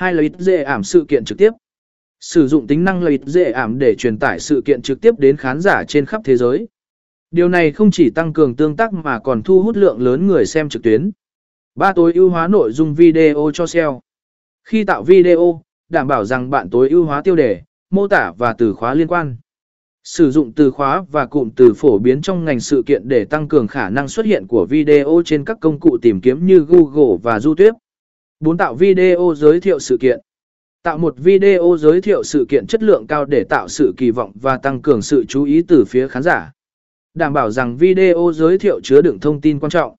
Hai là ít dễ ảm sự kiện trực tiếp. Sử dụng tính năng lợi dễ ảm để truyền tải sự kiện trực tiếp đến khán giả trên khắp thế giới. Điều này không chỉ tăng cường tương tác mà còn thu hút lượng lớn người xem trực tuyến. Ba tối ưu hóa nội dung video cho SEO. Khi tạo video, đảm bảo rằng bạn tối ưu hóa tiêu đề, mô tả và từ khóa liên quan. Sử dụng từ khóa và cụm từ phổ biến trong ngành sự kiện để tăng cường khả năng xuất hiện của video trên các công cụ tìm kiếm như Google và YouTube. 4. Tạo video giới thiệu sự kiện. Tạo một video giới thiệu sự kiện chất lượng cao để tạo sự kỳ vọng và tăng cường sự chú ý từ phía khán giả. Đảm bảo rằng video giới thiệu chứa đựng thông tin quan trọng.